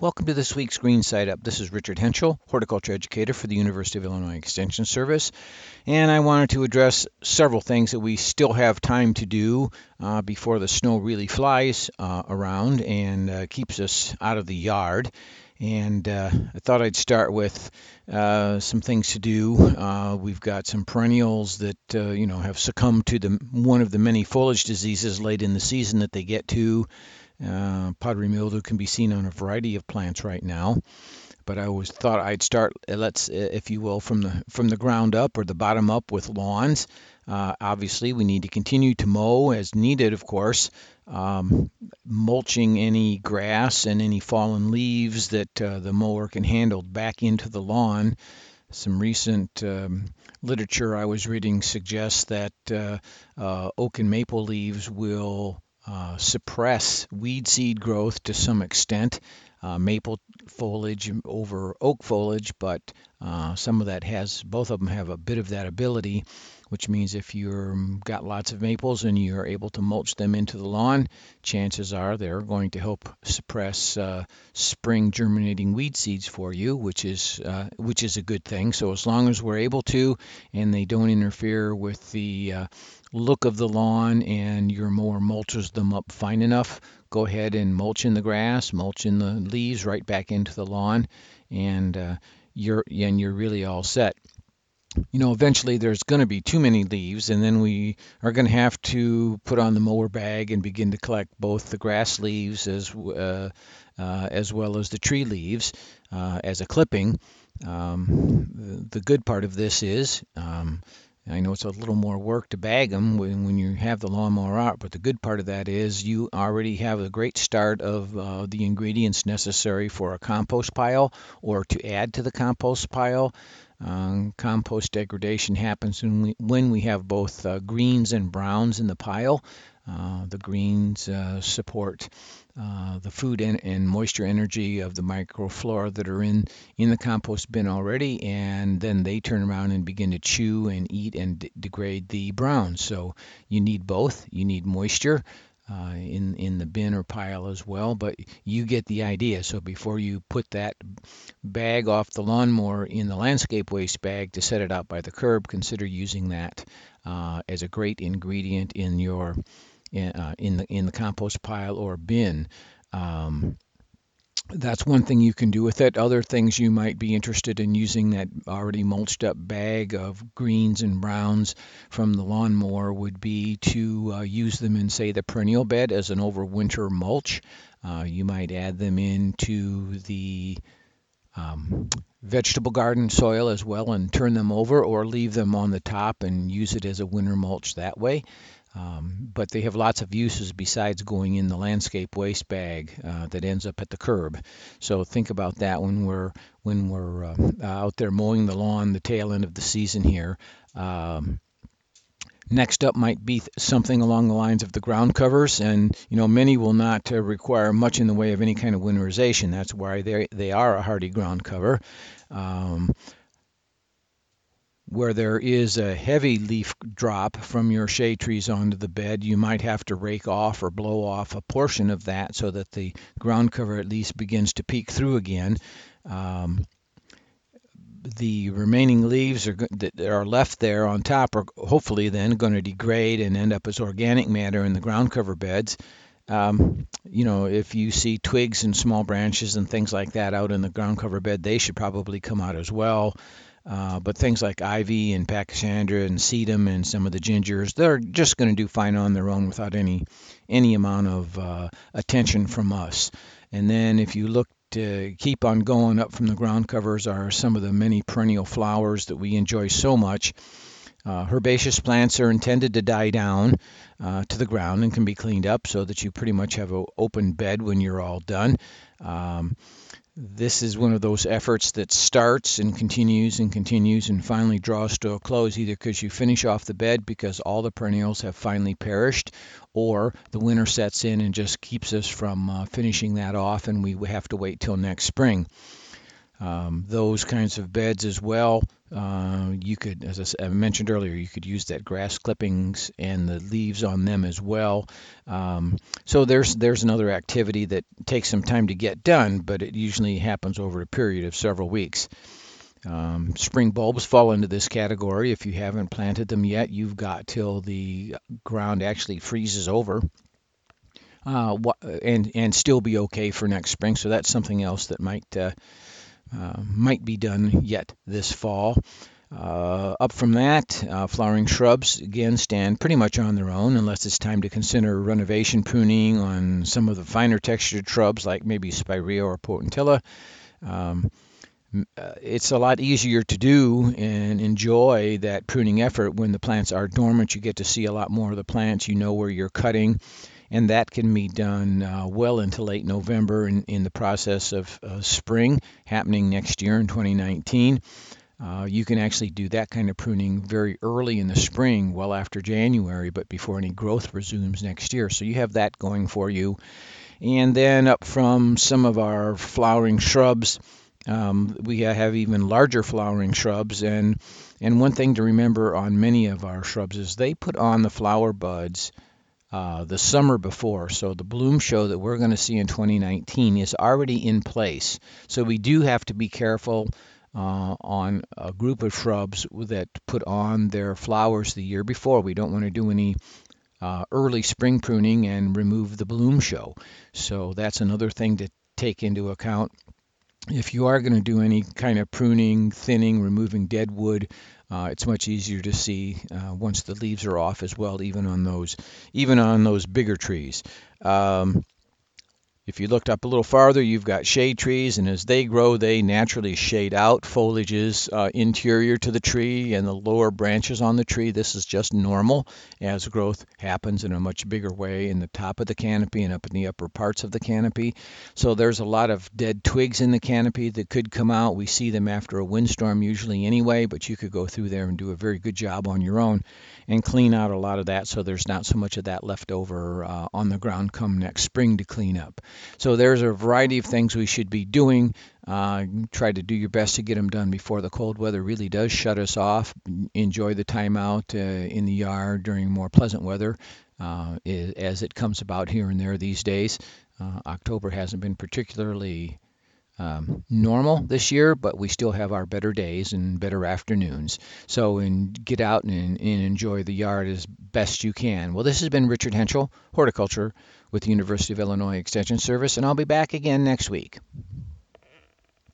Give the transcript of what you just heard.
Welcome to this week's Green Side Up. This is Richard Hentschel, horticulture educator for the University of Illinois Extension Service, and I wanted to address several things that we still have time to do uh, before the snow really flies uh, around and uh, keeps us out of the yard. And uh, I thought I'd start with uh, some things to do. Uh, we've got some perennials that you know have succumbed to the one of the many foliage diseases late in the season that they get to. Uh, powdery mildew can be seen on a variety of plants right now, but I always thought I'd start, uh, let's, uh, if you will, from the from the ground up or the bottom up with lawns. Uh, obviously, we need to continue to mow as needed, of course, um, mulching any grass and any fallen leaves that uh, the mower can handle back into the lawn. Some recent um, literature I was reading suggests that uh, uh, oak and maple leaves will uh, suppress weed seed growth to some extent. Uh, maple foliage over oak foliage, but uh, some of that has both of them have a bit of that ability which means if you've got lots of maples and you're able to mulch them into the lawn, chances are they're going to help suppress uh, spring germinating weed seeds for you, which is uh, which is a good thing. So as long as we're able to, and they don't interfere with the uh, look of the lawn, and your mower mulches them up fine enough, go ahead and mulch in the grass, mulch in the leaves right back into the lawn, and uh, you're and you're really all set you know, eventually there's going to be too many leaves, and then we are going to have to put on the mower bag and begin to collect both the grass leaves as uh, uh, as well as the tree leaves uh, as a clipping. Um, the, good part of this is, um, I know it's a little more work to bag them when, when you have the lawnmower out, but the good part of that is you already have a great start of uh, the ingredients necessary for a compost pile or to add to the compost pile. Um, compost degradation happens when we, when we have both uh, greens and browns in the pile. Uh, the greens uh, support uh, the food and, and, moisture energy of the microflora that are in, in the compost bin already, and then they turn around and begin to chew and eat and degrade the browns. So you need both. You need moisture uh, in in the bin or pile as well. But you get the idea. So before you put that bag off the lawnmower in the landscape waste bag to set it out by the curb, consider using that uh, as a great ingredient in your in, uh, in the in the compost pile or bin. Um, that's one thing you can do with it. Other things you might be interested in using that already mulched up bag of greens and browns from the lawnmower would be to uh, use them in, say, the perennial bed as an overwinter mulch. Uh, you might add them into the um, vegetable garden soil as well and turn them over or leave them on the top and use it as a winter mulch that way. Um, but they have lots of uses besides going in the landscape waste bag uh, that ends up at the curb. So think about that when we're when we're uh, out there mowing the lawn, the tail end of the season here. Um, Next up might be something along the lines of the ground covers, and you know many will not uh, require much in the way of any kind of winterization. That's why they they are a hardy ground cover. Um, where there is a heavy leaf drop from your shade trees onto the bed, you might have to rake off or blow off a portion of that so that the ground cover at least begins to peek through again. Um, the remaining leaves are, that are left there on top are hopefully then going to degrade and end up as organic matter in the ground cover beds. Um, you know, if you see twigs and small branches and things like that out in the ground cover bed, they should probably come out as well. Uh, but things like ivy and pachysandra and sedum and some of the gingers, they're just going to do fine on their own without any any amount of uh, attention from us. And then if you look to keep on going up from the ground covers are some of the many perennial flowers that we enjoy so much. Uh, herbaceous plants are intended to die down uh, to the ground and can be cleaned up so that you pretty much have an open bed when you're all done. Um, this is one of those efforts that starts and continues and continues and finally draws to a close either because you finish off the bed because all the perennials have finally perished or the winter sets in and just keeps us from uh, finishing that off and we have to wait till next spring. um, those kinds of beds as well. Uh, you could, as I mentioned earlier, you could use that grass clippings and the leaves on them as well. Um, so there's there's another activity that takes some time to get done, but it usually happens over a period of several weeks. Um, spring bulbs fall into this category. If you haven't planted them yet, you've got till the ground actually freezes over. Uh, and and still be okay for next spring. So that's something else that might uh, might be done yet this fall. Uh, up from that, uh, flowering shrubs again stand pretty much on their own unless it's time to consider renovation pruning on some of the finer textured shrubs like maybe spirea or potentilla. Um, uh, it's a lot easier to do and enjoy that pruning effort when the plants are dormant. You get to see a lot more of the plants. You know where you're cutting and that can be done uh, well into late November in, in the process of uh, spring happening next year in 2019. Uh, you can actually do that kind of pruning very early in the spring, well after January, but before any growth resumes next year. So you have that going for you. And then up from some of our flowering shrubs, um, we have even larger flowering shrubs. And, and one thing to remember on many of our shrubs is they put on the flower buds uh, the summer before. So the bloom show that we're going to see in 2019 is already in place. So we do have to be careful uh, on a group of shrubs that put on their flowers the year before. We don't want to do any uh, early spring pruning and remove the bloom show. So that's another thing to take into account. If you are going to do any kind of pruning, thinning, removing dead wood, uh, it's much easier to see uh, once the leaves are off as well, even on those, even on those bigger trees. Um, if you looked up a little farther, you've got shade trees, and as they grow, they naturally shade out foliages uh, interior to the tree and the lower branches on the tree. This is just normal as growth happens in a much bigger way in the top of the canopy and up in the upper parts of the canopy. So there's a lot of dead twigs in the canopy that could come out. We see them after a windstorm usually anyway, but you could go through there and do a very good job on your own and clean out a lot of that so there's not so much of that left over uh, on the ground come next spring to clean up. So there's a variety of things we should be doing. Uh, try to do your best to get them done before the cold weather really does shut us off. Enjoy the time out uh, in the yard during more pleasant weather uh, as it comes about here and there these days. Uh, October hasn't been particularly um, normal this year, but we still have our better days and better afternoons. So, and get out and, and enjoy the yard as best you can. Well, this has been Richard Hentschel, horticulture with the University of Illinois Extension Service, and I'll be back again next week.